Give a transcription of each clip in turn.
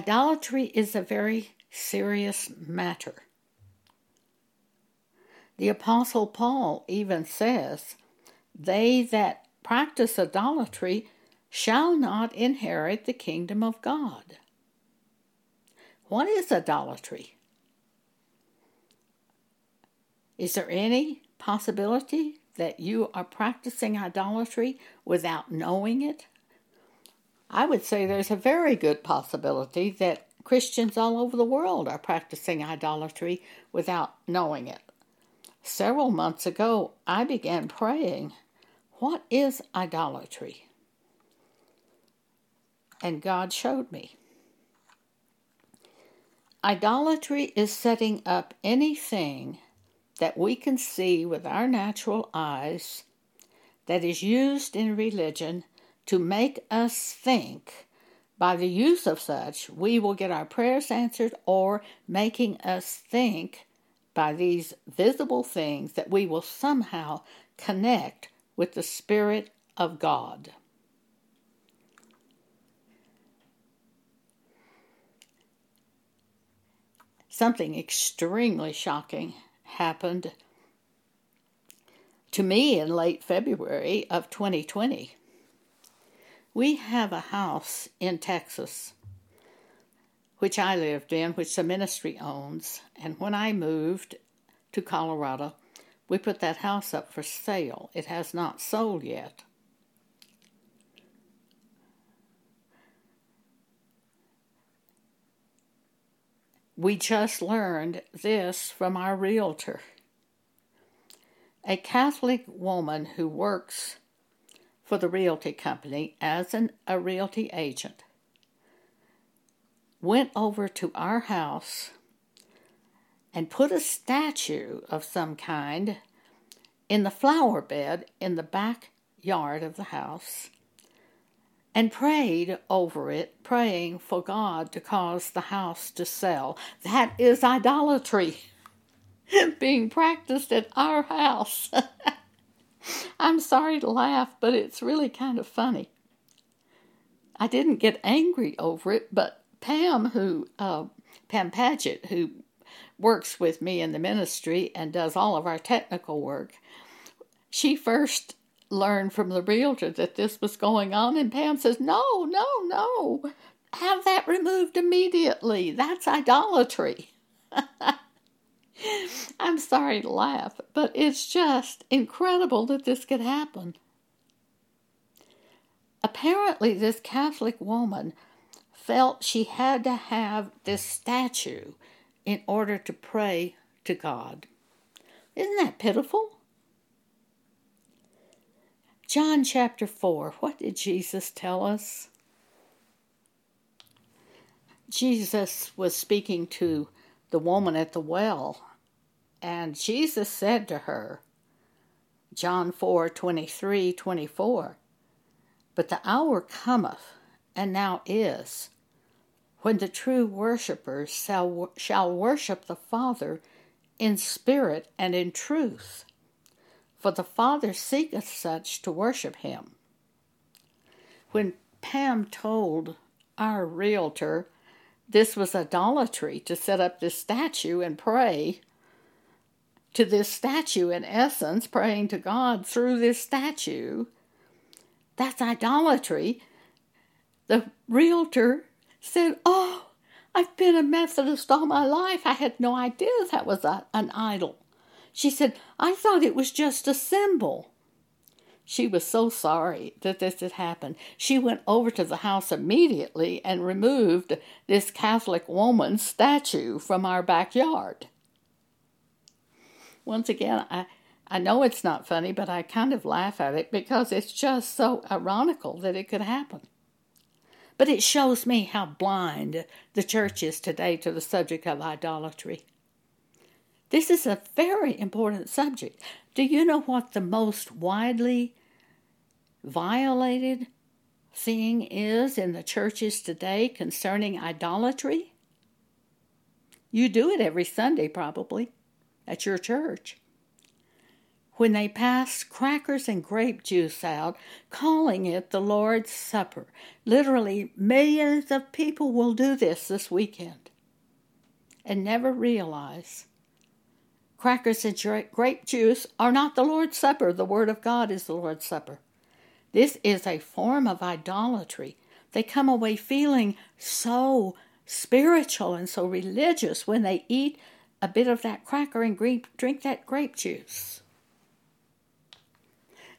Idolatry is a very serious matter. The Apostle Paul even says, They that practice idolatry shall not inherit the kingdom of God. What is idolatry? Is there any possibility that you are practicing idolatry without knowing it? I would say there's a very good possibility that Christians all over the world are practicing idolatry without knowing it. Several months ago, I began praying, What is idolatry? And God showed me. Idolatry is setting up anything that we can see with our natural eyes that is used in religion to make us think by the use of such we will get our prayers answered or making us think by these visible things that we will somehow connect with the Spirit of God. Something extremely shocking happened to me in late February of 2020. We have a house in Texas, which I lived in, which the ministry owns, and when I moved to Colorado, we put that house up for sale. It has not sold yet. We just learned this from our realtor. A Catholic woman who works for the realty company as an, a realty agent went over to our house and put a statue of some kind in the flower bed in the backyard of the house and prayed over it, praying for God to cause the house to sell. That is idolatry being practiced at our house. I'm sorry to laugh, but it's really kind of funny. I didn't get angry over it, but Pam, who uh, Pam Paget, who works with me in the ministry and does all of our technical work, she first learned from the realtor that this was going on, and Pam says, No, no, no. Have that removed immediately. That's idolatry. I'm sorry to laugh, but it's just incredible that this could happen. Apparently, this Catholic woman felt she had to have this statue in order to pray to God. Isn't that pitiful? John chapter 4, what did Jesus tell us? Jesus was speaking to the woman at the well, and Jesus said to her, John 4 23 24, But the hour cometh, and now is, when the true worshippers shall, shall worship the Father in spirit and in truth for the Father seeketh such to worship him. When Pam told our realtor this was idolatry to set up this statue and pray to this statue, in essence, praying to God through this statue, that's idolatry. The realtor said, Oh, I've been a Methodist all my life. I had no idea that was a, an idol. She said, I thought it was just a symbol. She was so sorry that this had happened. She went over to the house immediately and removed this Catholic woman's statue from our backyard. Once again, I, I know it's not funny, but I kind of laugh at it because it's just so ironical that it could happen. But it shows me how blind the church is today to the subject of idolatry. This is a very important subject. Do you know what the most widely violated thing is in the churches today concerning idolatry? You do it every Sunday, probably, at your church. when they pass crackers and grape juice out, calling it the Lord's Supper. Literally, millions of people will do this this weekend and never realize crackers and grape juice are not the Lord's Supper. The Word of God is the Lord's Supper. This is a form of idolatry. They come away feeling so spiritual and so religious when they eat a bit of that cracker and grape, drink that grape juice.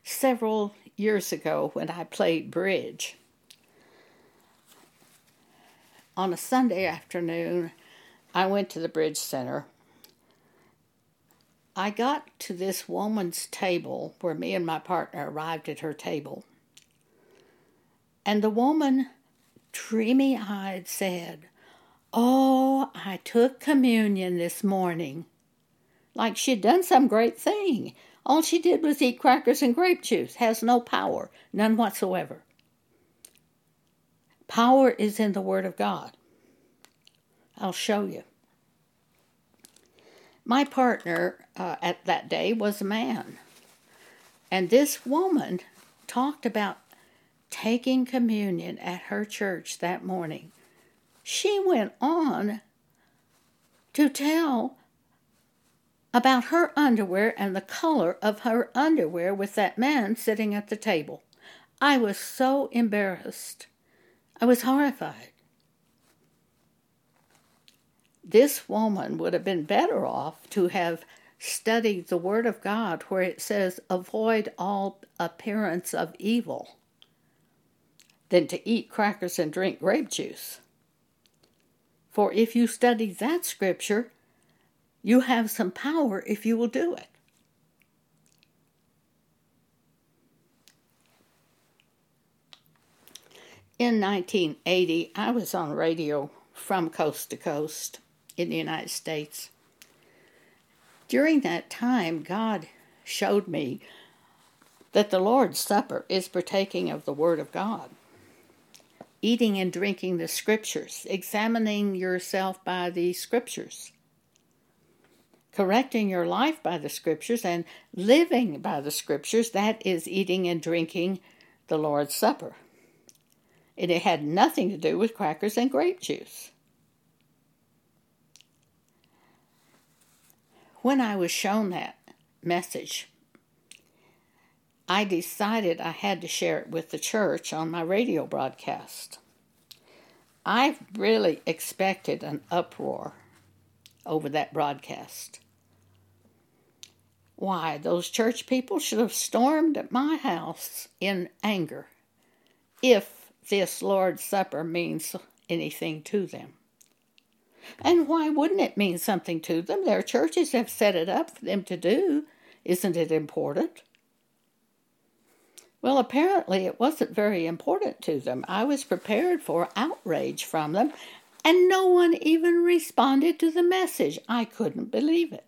Several years ago, when I played bridge, on a Sunday afternoon, I went to the Bridge Center. I got to this woman's table where me and my partner arrived at her table. And the woman, dreamy eyed, said, Oh, I took communion this morning. Like she'd done some great thing. All she did was eat crackers and grape juice, has no power, none whatsoever. Power is in the Word of God. I'll show you. My partner uh, at that day was a man. And this woman talked about taking communion at her church that morning. She went on to tell about her underwear and the color of her underwear with that man sitting at the table. I was so embarrassed. I was horrified. This woman would have been better off to have studied the Word of God where it says, avoid all appearance of evil, than to eat crackers and drink grape juice. For if you study that scripture, you have some power if you will do it. In 1980, I was on radio from coast to coast in the United States. During that time, God showed me that the Lord's Supper is partaking of the Word of God, eating and drinking the Scriptures, examining yourself by the Scriptures correcting your life by the scriptures and living by the scriptures, that is eating and drinking the Lord's Supper. And it had nothing to do with crackers and grape juice. When I was shown that message, I decided I had to share it with the church on my radio broadcast. I really expected an uproar over that broadcast. Why, those church people should have stormed at my house in anger if this Lord's Supper means anything to them. And why wouldn't it mean something to them? Their churches have set it up for them to do. Isn't it important? Well, apparently it wasn't very important to them. I was prepared for outrage from them, and no one even responded to the message. I couldn't believe it.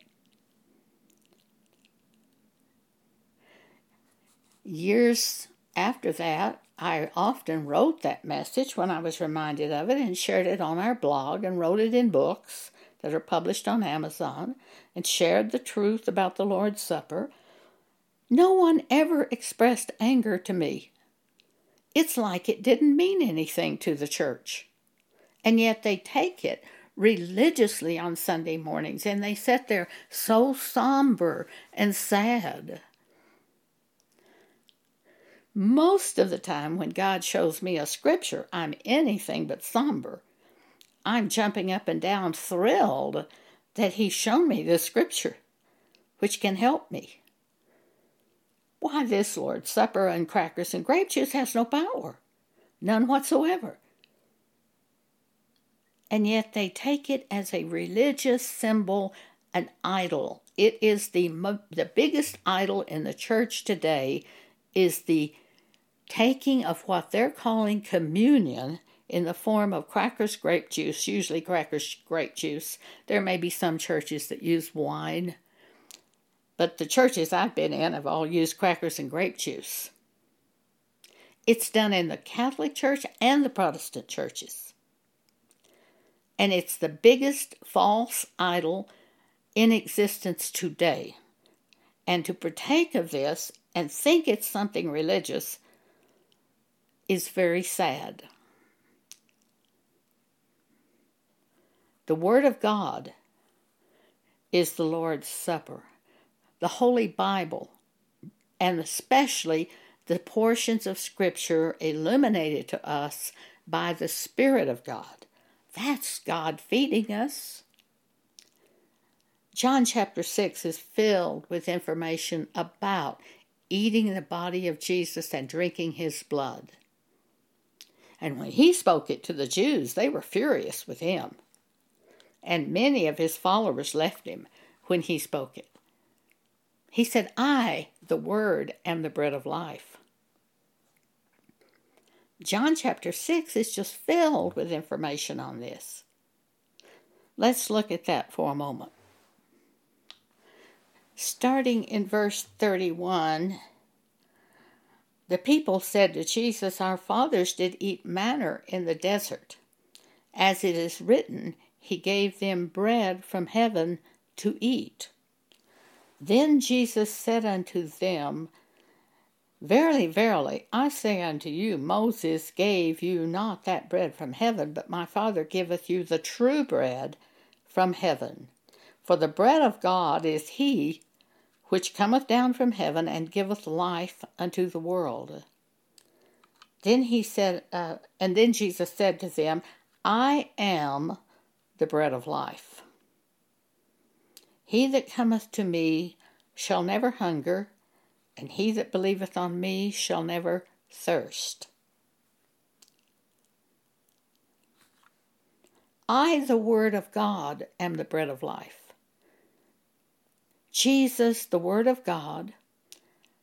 Years after that, I often wrote that message when I was reminded of it and shared it on our blog and wrote it in books that are published on Amazon and shared the truth about the Lord's Supper. No one ever expressed anger to me. It's like it didn't mean anything to the church and yet they take it religiously on Sunday mornings and they sit there so somber and sad. Most of the time, when God shows me a scripture, I'm anything but somber. I'm jumping up and down, thrilled that He's shown me this scripture, which can help me. Why, this Lord's Supper and crackers and grape juice has no power, none whatsoever and yet they take it as a religious symbol, an idol. It is the the biggest idol in the church today is the taking of what they're calling communion in the form of crackers, grape juice, usually crackers, grape juice. There may be some churches that use wine, but the churches I've been in have all used crackers and grape juice. It's done in the Catholic Church and the Protestant churches and it's the biggest false idol in existence today. And to partake of this and think it's something religious is very sad. The Word of God is the Lord's Supper, the Holy Bible, and especially the portions of Scripture illuminated to us by the Spirit of God. That's God feeding us. John chapter 6 is filled with information about eating the body of Jesus and drinking his blood. And when he spoke it to the Jews, they were furious with him. And many of his followers left him when he spoke it. He said, I, the Word, am the bread of life. John chapter 6 is just filled with information on this. Let's look at that for a moment. Starting in verse 31, the people said to Jesus, Our fathers did eat manna in the desert. As it is written, He gave them bread from heaven to eat. Then Jesus said unto them, Verily, verily, I say unto you, Moses gave you not that bread from heaven, but my Father giveth you the true bread from heaven. For the bread of God is he which cometh down from heaven and giveth life unto the world. Then he said, uh, and then Jesus said to them, I am the bread of life. He that cometh to me shall never hunger, and he that believeth on me shall never thirst. I, the Word of God, am the bread of life. Jesus, the Word of God,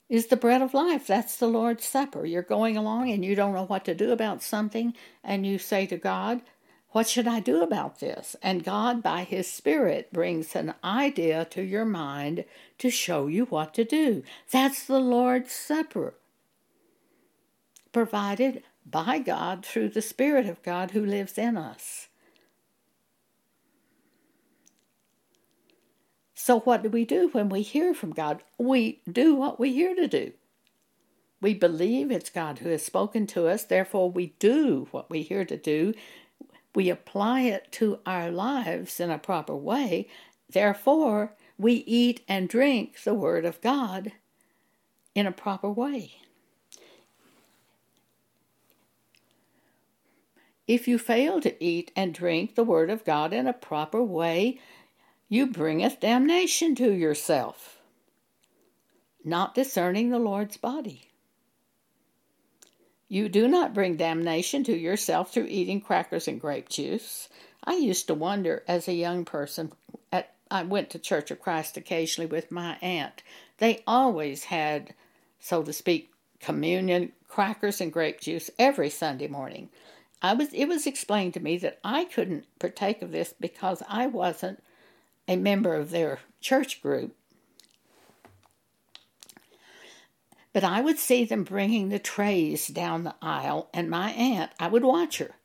is the bread of life. That's the Lord's Supper. You're going along and you don't know what to do about something, and you say to God, what should I do about this? And God, by His Spirit, brings an idea to your mind to show you what to do. That's the Lord's Supper, provided by God through the Spirit of God who lives in us. So, what do we do when we hear from God? We do what we hear to do. We believe it's God who has spoken to us, therefore, we do what we hear to do we apply it to our lives in a proper way. Therefore, we eat and drink the Word of God in a proper way. If you fail to eat and drink the Word of God in a proper way, you bringeth damnation to yourself, not discerning the Lord's body. You do not bring damnation to yourself through eating crackers and grape juice. I used to wonder as a young person, at, I went to Church of Christ occasionally with my aunt. They always had, so to speak, communion, crackers, and grape juice every Sunday morning. I was it was explained to me that I couldn't partake of this because I wasn't a member of their church group But I would see them bringing the trays down the aisle, and my aunt, I would watch her.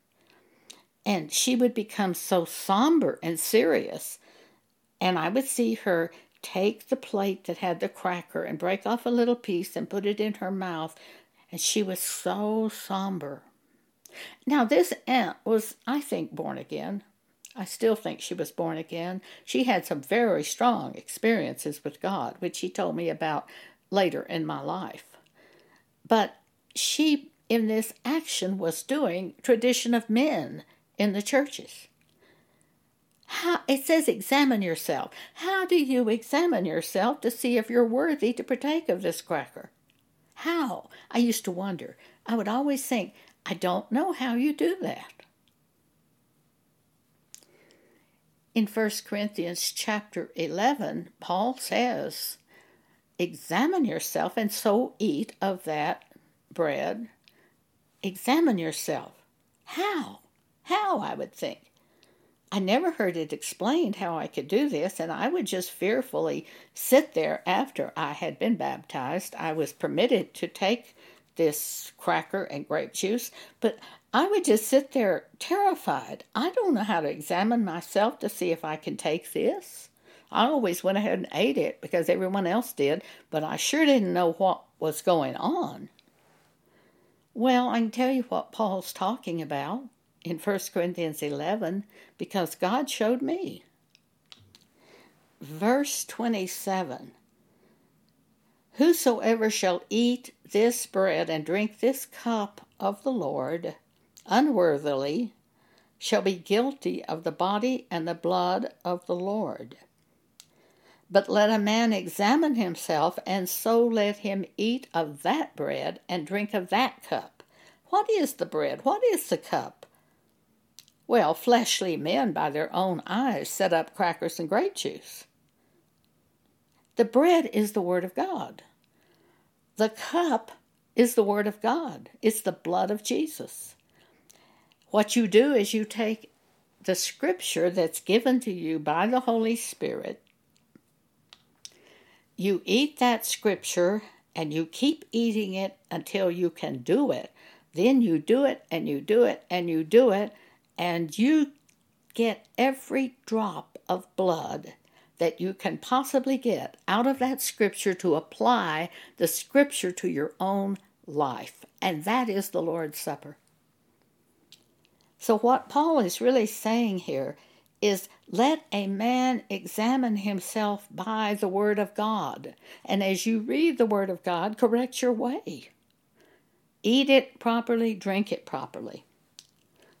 And she would become so somber and serious. And I would see her take the plate that had the cracker and break off a little piece and put it in her mouth. And she was so somber. Now, this aunt was, I think, born again. I still think she was born again. She had some very strong experiences with God, which she told me about later in my life. But she, in this action, was doing tradition of men in the churches. How, it says, examine yourself. How do you examine yourself to see if you're worthy to partake of this cracker? How? I used to wonder. I would always think, I don't know how you do that. In 1 Corinthians chapter 11, Paul says, examine yourself and so eat of that bread. Examine yourself. How? How, I would think. I never heard it explained how I could do this, and I would just fearfully sit there after I had been baptized. I was permitted to take this cracker and grape juice, but I would just sit there terrified. I don't know how to examine myself to see if I can take this. I always went ahead and ate it because everyone else did, but I sure didn't know what was going on. Well, I can tell you what Paul's talking about in 1 Corinthians 11 because God showed me. Verse 27 Whosoever shall eat this bread and drink this cup of the Lord unworthily shall be guilty of the body and the blood of the Lord. But let a man examine himself, and so let him eat of that bread and drink of that cup. What is the bread? What is the cup? Well, fleshly men by their own eyes set up crackers and grape juice. The bread is the Word of God. The cup is the Word of God. It's the blood of Jesus. What you do is you take the scripture that's given to you by the Holy Spirit you eat that scripture and you keep eating it until you can do it. Then you do it and you do it and you do it, and you get every drop of blood that you can possibly get out of that scripture to apply the scripture to your own life. And that is the Lord's Supper. So, what Paul is really saying here is let a man examine himself by the Word of God. And as you read the Word of God, correct your way. Eat it properly, drink it properly.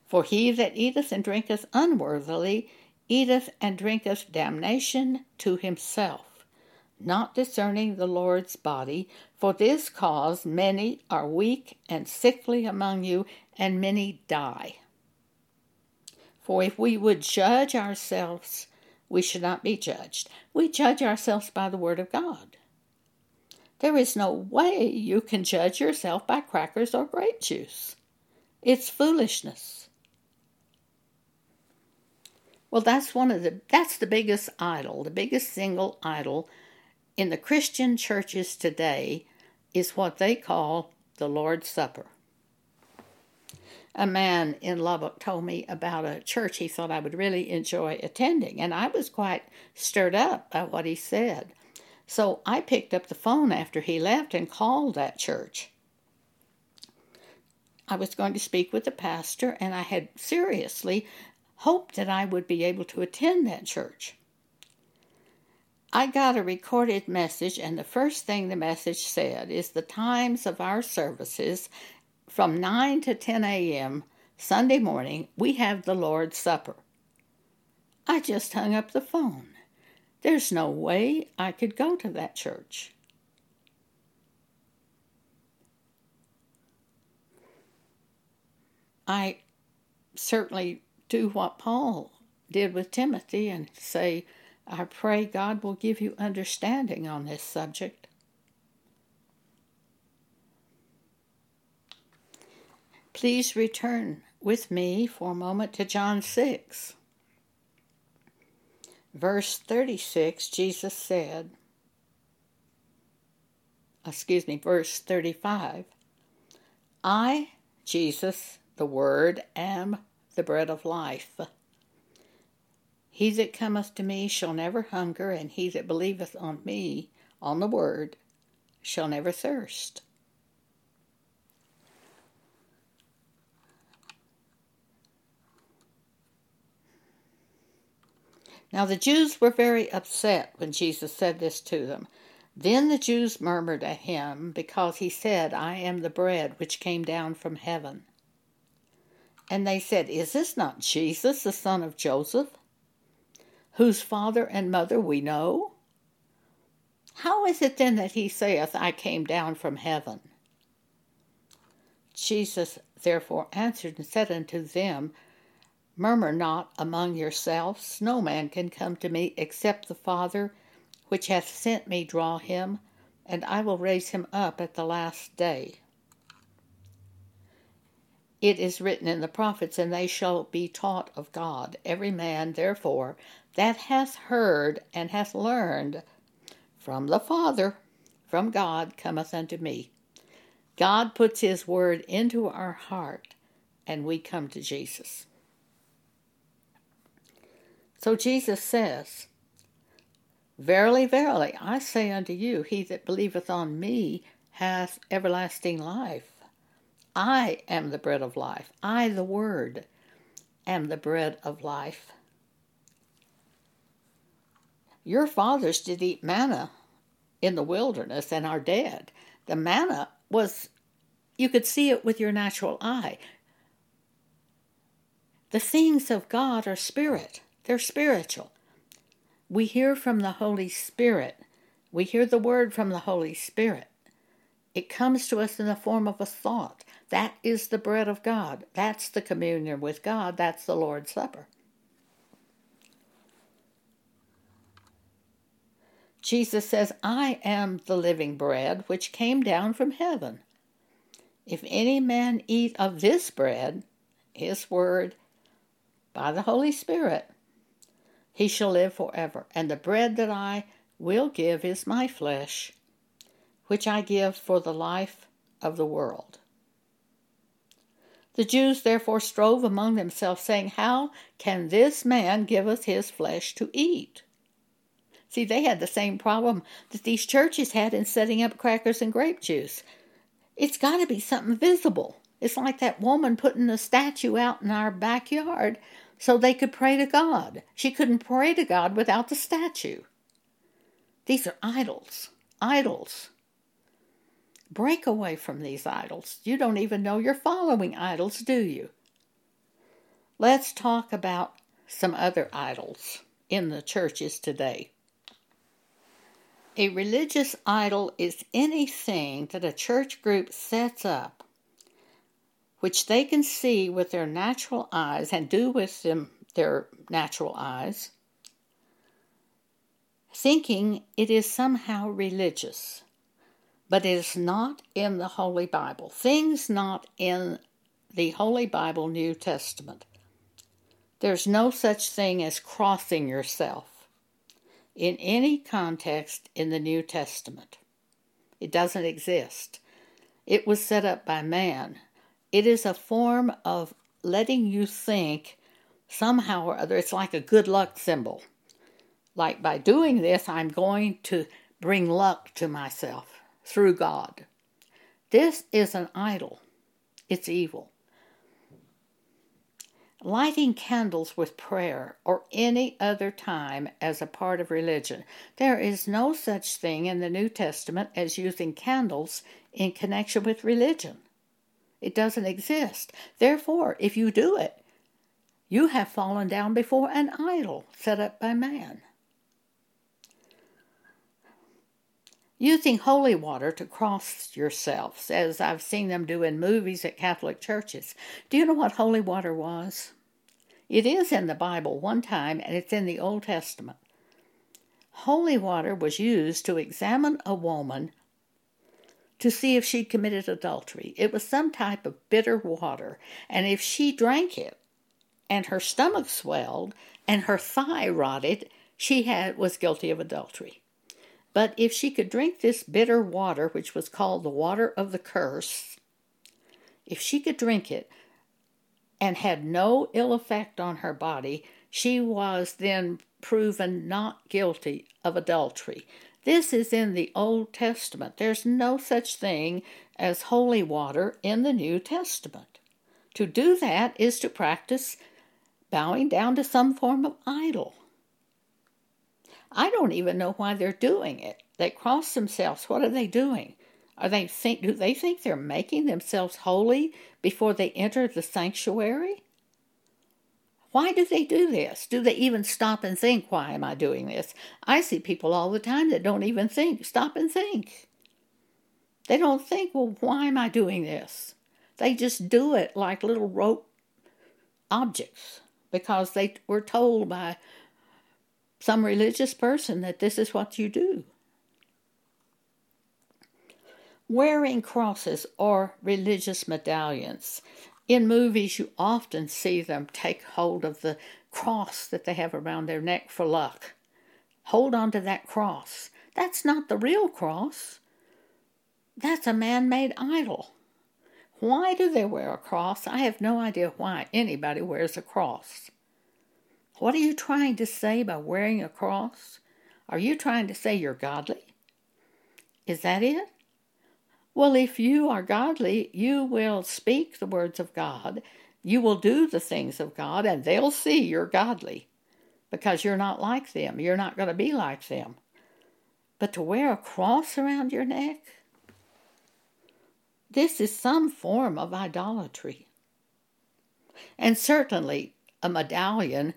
For he that eateth and drinketh unworthily eateth and drinketh damnation to himself, not discerning the Lord's body. For this cause many are weak and sickly among you, and many die. For if we would judge ourselves, we should not be judged. We judge ourselves by the Word of God. There is no way you can judge yourself by crackers or grape juice. It's foolishness. Well, that's one of the that's the biggest idol, the biggest single idol in the Christian churches today is what they call the Lord's Supper a man in Lubbock told me about a church he thought I would really enjoy attending, and I was quite stirred up by what he said. So I picked up the phone after he left and called that church. I was going to speak with the pastor, and I had seriously hoped that I would be able to attend that church. I got a recorded message, and the first thing the message said is the times of our services from 9 to 10 a.m. Sunday morning, we have the Lord's Supper. I just hung up the phone. There's no way I could go to that church. I certainly do what Paul did with Timothy and say, I pray God will give you understanding on this subject. Please return with me for a moment to John 6. Verse 36, Jesus said, excuse me, verse 35, I, Jesus, the Word, am the bread of life. He that cometh to me shall never hunger, and he that believeth on me, on the Word, shall never thirst. Now the Jews were very upset when Jesus said this to them. Then the Jews murmured at him because he said, I am the bread which came down from heaven. And they said, Is this not Jesus, the son of Joseph, whose father and mother we know? How is it then that he saith, I came down from heaven? Jesus therefore answered and said unto them, Murmur not among yourselves. No man can come to me except the Father which hath sent me draw him, and I will raise him up at the last day. It is written in the prophets, and they shall be taught of God. Every man, therefore, that hath heard and hath learned from the Father, from God, cometh unto me. God puts his word into our heart, and we come to Jesus. So Jesus says, Verily, verily, I say unto you, he that believeth on me hath everlasting life. I am the bread of life. I, the Word, am the bread of life. Your fathers did eat manna in the wilderness and are dead. The manna was, you could see it with your natural eye. The things of God are spirit, they're spiritual. We hear from the Holy Spirit. We hear the word from the Holy Spirit. It comes to us in the form of a thought. That is the bread of God. That's the communion with God. That's the Lord's Supper. Jesus says, I am the living bread which came down from heaven. If any man eat of this bread, his word, by the Holy Spirit, he shall live forever. And the bread that I will give is my flesh, which I give for the life of the world. The Jews therefore strove among themselves, saying, How can this man give us his flesh to eat? See, they had the same problem that these churches had in setting up crackers and grape juice. It's got to be something visible. It's like that woman putting a statue out in our backyard so they could pray to God. She couldn't pray to God without the statue. These are idols. Idols. Break away from these idols. You don't even know you're following idols, do you? Let's talk about some other idols in the churches today. A religious idol is anything that a church group sets up which they can see with their natural eyes and do with them their natural eyes, thinking it is somehow religious, but it is not in the Holy Bible. Things not in the Holy Bible New Testament. There's no such thing as crossing yourself in any context in the New Testament. It doesn't exist. It was set up by man it is a form of letting you think somehow or other it's like a good luck symbol. Like by doing this, I'm going to bring luck to myself through God. This is an idol, it's evil. Lighting candles with prayer or any other time as a part of religion. There is no such thing in the New Testament as using candles in connection with religion. It doesn't exist. Therefore, if you do it, you have fallen down before an idol set up by man. Using holy water to cross yourselves, as I've seen them do in movies at Catholic churches. Do you know what holy water was? It is in the Bible one time, and it's in the Old Testament. Holy water was used to examine a woman to see if she committed adultery. It was some type of bitter water, and if she drank it and her stomach swelled and her thigh rotted, she had was guilty of adultery. But if she could drink this bitter water, which was called the water of the curse, if she could drink it and had no ill effect on her body, she was then proven not guilty of adultery. This is in the Old Testament. There's no such thing as holy water in the New Testament. To do that is to practice bowing down to some form of idol. I don't even know why they're doing it. They cross themselves. What are they doing? Are they think do they think they're making themselves holy before they enter the sanctuary? Why do they do this? Do they even stop and think, why am I doing this? I see people all the time that don't even think, stop and think. They don't think, well, why am I doing this? They just do it like little rope objects because they were told by some religious person that this is what you do. Wearing crosses or religious medallions in movies, you often see them take hold of the cross that they have around their neck for luck. Hold on to that cross. That's not the real cross. That's a man made idol. Why do they wear a cross? I have no idea why anybody wears a cross. What are you trying to say by wearing a cross? Are you trying to say you're godly? Is that it? Well, if you are godly, you will speak the words of God. You will do the things of God, and they'll see you're godly because you're not like them. You're not going to be like them. But to wear a cross around your neck, this is some form of idolatry. And certainly a medallion.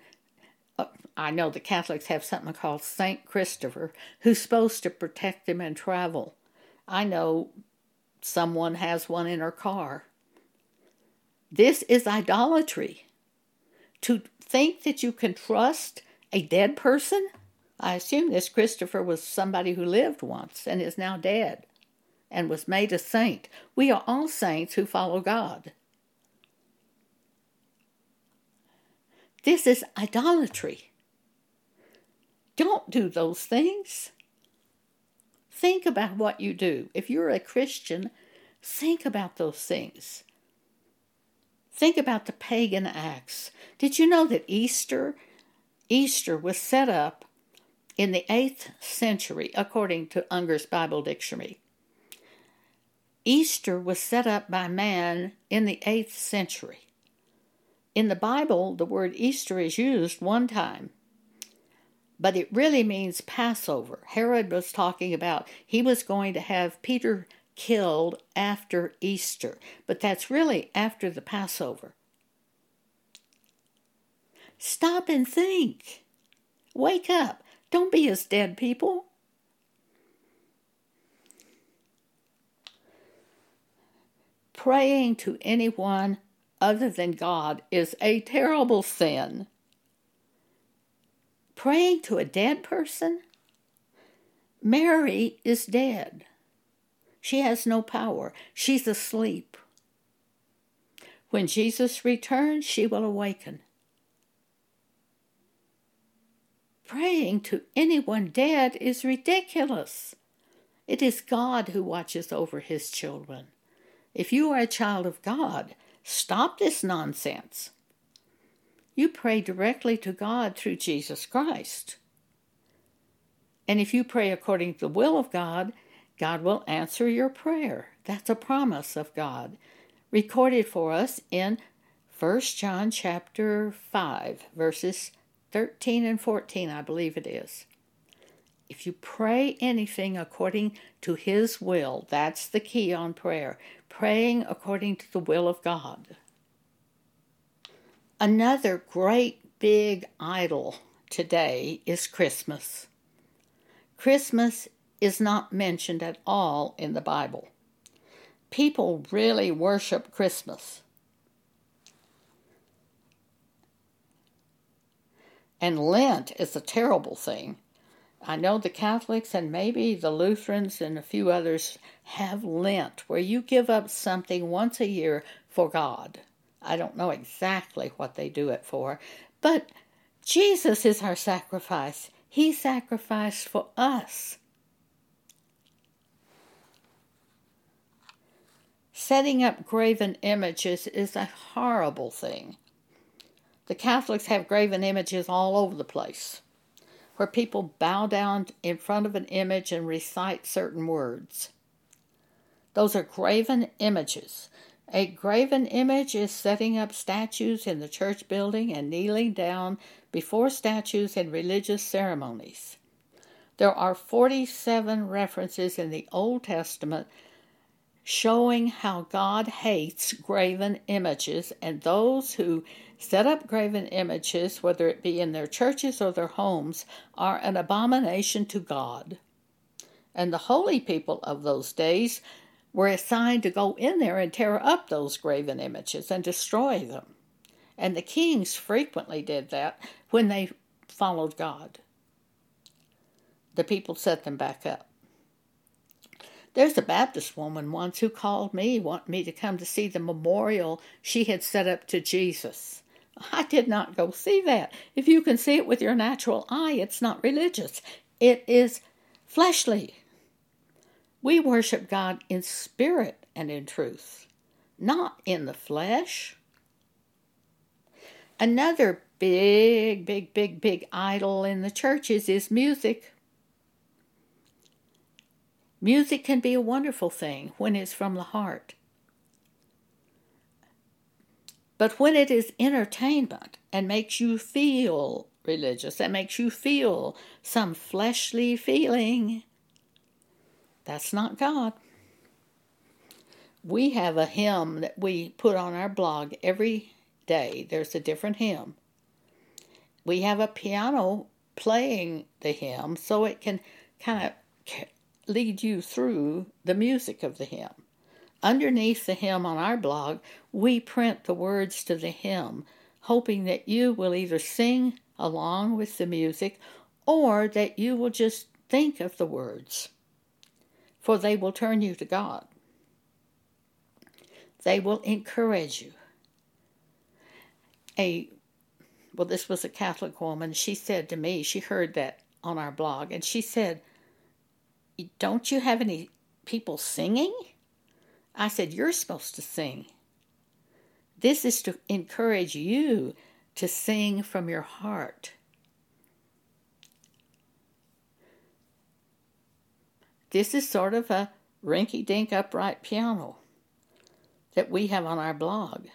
Uh, I know the Catholics have something called Saint Christopher, who's supposed to protect them in travel. I know someone has one in her car. This is idolatry. To think that you can trust a dead person? I assume this Christopher was somebody who lived once and is now dead and was made a saint. We are all saints who follow God. This is idolatry. Don't do those things. Think about what you do. If you're a Christian, think about those things. Think about the pagan acts. Did you know that Easter Easter was set up in the 8th century according to Unger's Bible Dictionary? Easter was set up by man in the 8th century. In the Bible, the word Easter is used one time, but it really means Passover. Herod was talking about he was going to have Peter killed after Easter, but that's really after the Passover. Stop and think. Wake up. Don't be as dead people. Praying to anyone other than God is a terrible sin. Praying to a dead person? Mary is dead. She has no power. She's asleep. When Jesus returns, she will awaken. Praying to anyone dead is ridiculous. It is God who watches over his children. If you are a child of God, Stop this nonsense. You pray directly to God through Jesus Christ. And if you pray according to the will of God, God will answer your prayer. That's a promise of God, recorded for us in 1 John chapter 5, verses 13 and 14, I believe it is. If you pray anything according to His will, that's the key on prayer praying according to the will of God. Another great big idol today is Christmas. Christmas is not mentioned at all in the Bible. People really worship Christmas. And Lent is a terrible thing I know the Catholics and maybe the Lutherans and a few others have Lent, where you give up something once a year for God. I don't know exactly what they do it for, but Jesus is our sacrifice. He sacrificed for us. Setting up graven images is a horrible thing. The Catholics have graven images all over the place where people bow down in front of an image and recite certain words. Those are graven images. A graven image is setting up statues in the church building and kneeling down before statues in religious ceremonies. There are 47 references in the Old Testament showing how God hates graven images and those who set up graven images, whether it be in their churches or their homes, are an abomination to God. And the holy people of those days were assigned to go in there and tear up those graven images and destroy them. And the kings frequently did that when they followed God. The people set them back up. There's a Baptist woman once who called me, wanting me to come to see the memorial she had set up to Jesus. I did not go see that. If you can see it with your natural eye, it's not religious, it is fleshly. We worship God in spirit and in truth, not in the flesh. Another big, big, big, big idol in the churches is music. Music can be a wonderful thing when it's from the heart. But when it is entertainment and makes you feel religious, that makes you feel some fleshly feeling, that's not God. We have a hymn that we put on our blog every day. There's a different hymn. We have a piano playing the hymn so it can kind of lead you through the music of the hymn. Underneath the hymn on our blog, we print the words to the hymn, hoping that you will either sing along with the music or that you will just think of the words, for they will turn you to God. They will encourage you. A well, this was a Catholic woman. She said to me, she heard that on our blog, and she said, Don't you have any people singing? I said, You're supposed to sing. This is to encourage you to sing from your heart. This is sort of a rinky dink upright piano that we have on our blog.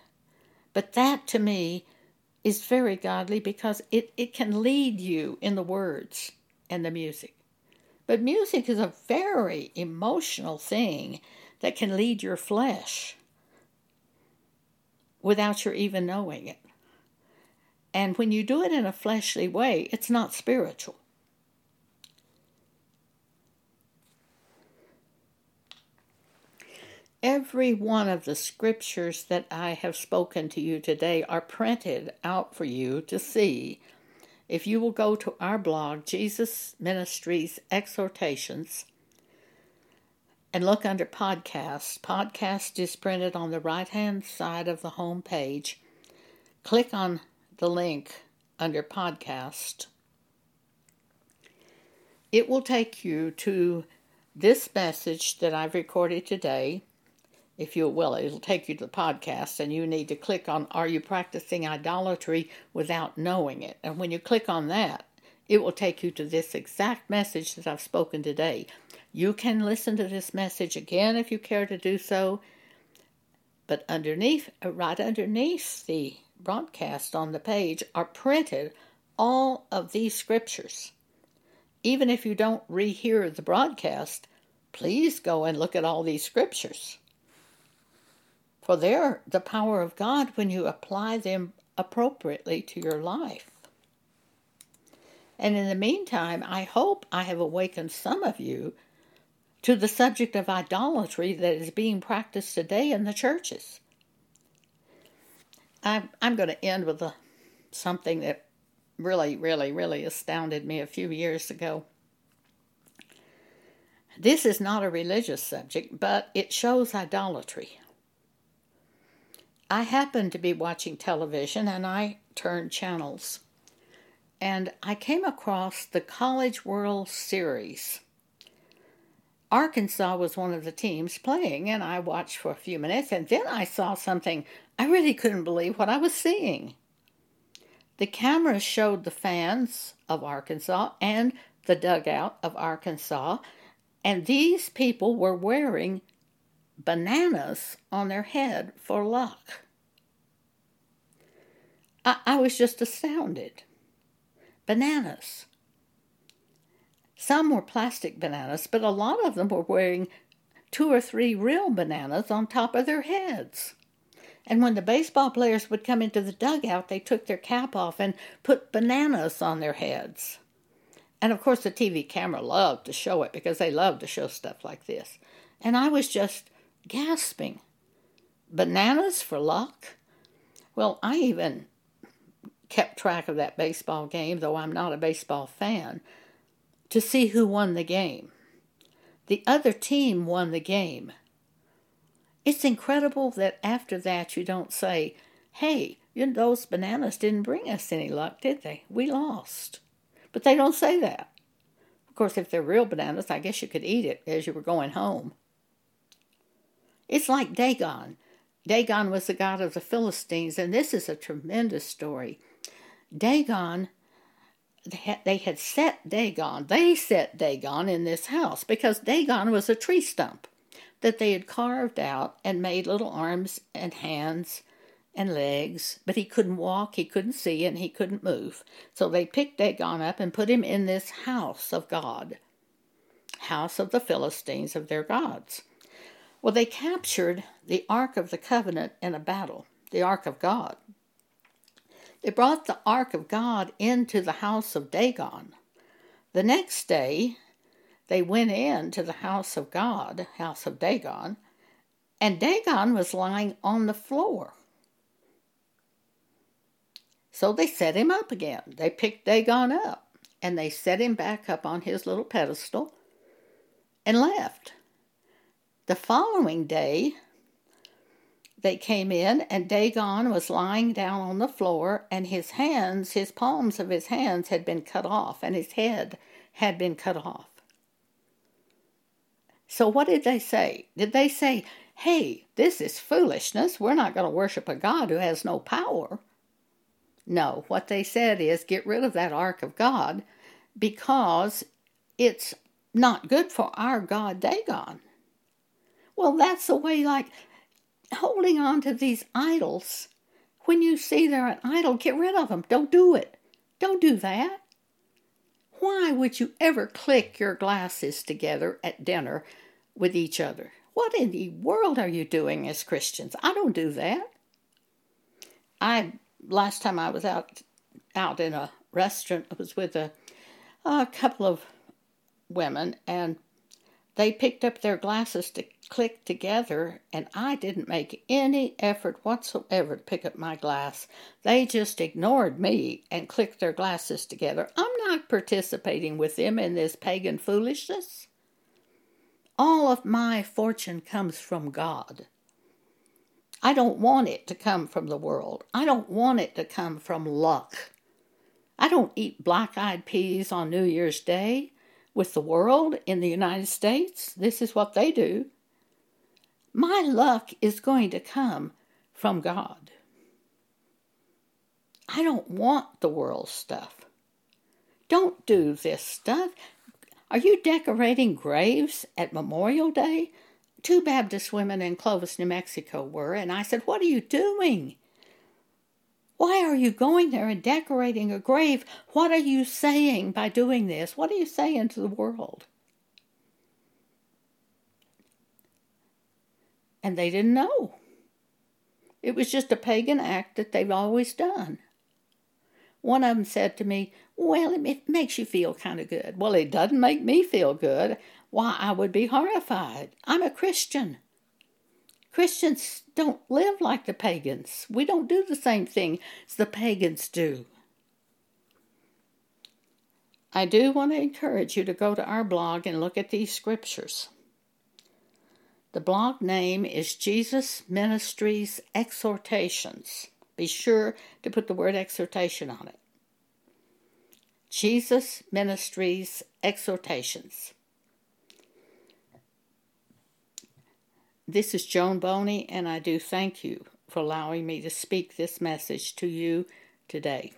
But that to me is very godly because it, it can lead you in the words and the music. But music is a very emotional thing that can lead your flesh without your even knowing it. And when you do it in a fleshly way, it's not spiritual. Every one of the scriptures that I have spoken to you today are printed out for you to see. If you will go to our blog, Jesus Ministries Exhortations, and look under podcast, podcast is printed on the right hand side of the home page. Click on the link under podcast. It will take you to this message that I've recorded today if you will, it'll take you to the podcast, and you need to click on Are You Practicing Idolatry Without Knowing It? And when you click on that, it will take you to this exact message that I've spoken today. You can listen to this message again if you care to do so, but underneath, right underneath the broadcast on the page, are printed all of these scriptures. Even if you don't rehear the broadcast, please go and look at all these scriptures for they're the power of God when you apply them appropriately to your life. And in the meantime, I hope I have awakened some of you to the subject of idolatry that is being practiced today in the churches. I'm, I'm going to end with a, something that really, really, really astounded me a few years ago. This is not a religious subject, but it shows idolatry. I happened to be watching television and I turned channels. And I came across the College World Series. Arkansas was one of the teams playing, and I watched for a few minutes, and then I saw something I really couldn't believe what I was seeing. The camera showed the fans of Arkansas and the dugout of Arkansas, and these people were wearing bananas on their head for luck. I, I was just astounded. Bananas. Some were plastic bananas, but a lot of them were wearing two or three real bananas on top of their heads. And when the baseball players would come into the dugout, they took their cap off and put bananas on their heads. And of course, the TV camera loved to show it because they love to show stuff like this. And I was just gasping. Bananas for luck? Well, I even kept track of that baseball game, though I'm not a baseball fan, to see who won the game. The other team won the game. It's incredible that after that you don't say, hey, you know, those bananas didn't bring us any luck, did they? We lost. But they don't say that. Of course, if they're real bananas, I guess you could eat it as you were going home. It's like Dagon. Dagon was the god of the Philistines, and this is a tremendous story. Dagon they had, set Dagon, they set Dagon in this house because Dagon was a tree stump that they had carved out and made little arms and hands and legs, but he couldn't walk, he couldn't see, and he couldn't move. So they picked Dagon up and put him in this house of God, house of the Philistines of their gods. Well, they captured the Ark of the Covenant in a battle, the Ark of God. They brought the Ark of God into the house of Dagon. The next day, they went in to the house of God, house of Dagon, and Dagon was lying on the floor. So they set him up again. They picked Dagon up and they set him back up on his little pedestal and left. The following day, they came in and Dagon was lying down on the floor and his hands, his palms of his hands had been cut off and his head had been cut off. So what did they say? Did they say, hey, this is foolishness. We're not going to worship a God who has no power. No, what they said is get rid of that ark of God because it's not good for our God Dagon. Well, that's the way, like holding on to these idols. When you see they're an idol, get rid of them. Don't do it. Don't do that. Why would you ever click your glasses together at dinner with each other? What in the world are you doing as Christians? I don't do that. I last time I was out out in a restaurant, I was with a, a couple of women, and they picked up their glasses to click together, and I didn't make any effort whatsoever to pick up my glass. They just ignored me and clicked their glasses together. I'm not participating with them in this pagan foolishness. All of my fortune comes from God. I don't want it to come from the world. I don't want it to come from luck. I don't eat black eyed peas on New Year's Day with the world in the United States. This is what they do. My luck is going to come from God. I don't want the world stuff. Don't do this stuff. Are you decorating graves at Memorial Day? two Baptist women in Clovis, New Mexico were, and I said, What are you doing? Why are you going there and decorating a grave? What are you saying by doing this? What are you saying to the world? And they didn't know. It was just a pagan act that they've always done. One of them said to me, Well, it makes you feel kind of good. Well, it doesn't make me feel good. Why, I would be horrified. I'm a Christian. Christians don't live like the pagans. We don't do the same thing as the pagans do. I do want to encourage you to go to our blog and look at these scriptures. The blog name is Jesus Ministries Exhortations. Be sure to put the word exhortation on it. Jesus Ministries Exhortations. This is Joan Boney, and I do thank you for allowing me to speak this message to you today.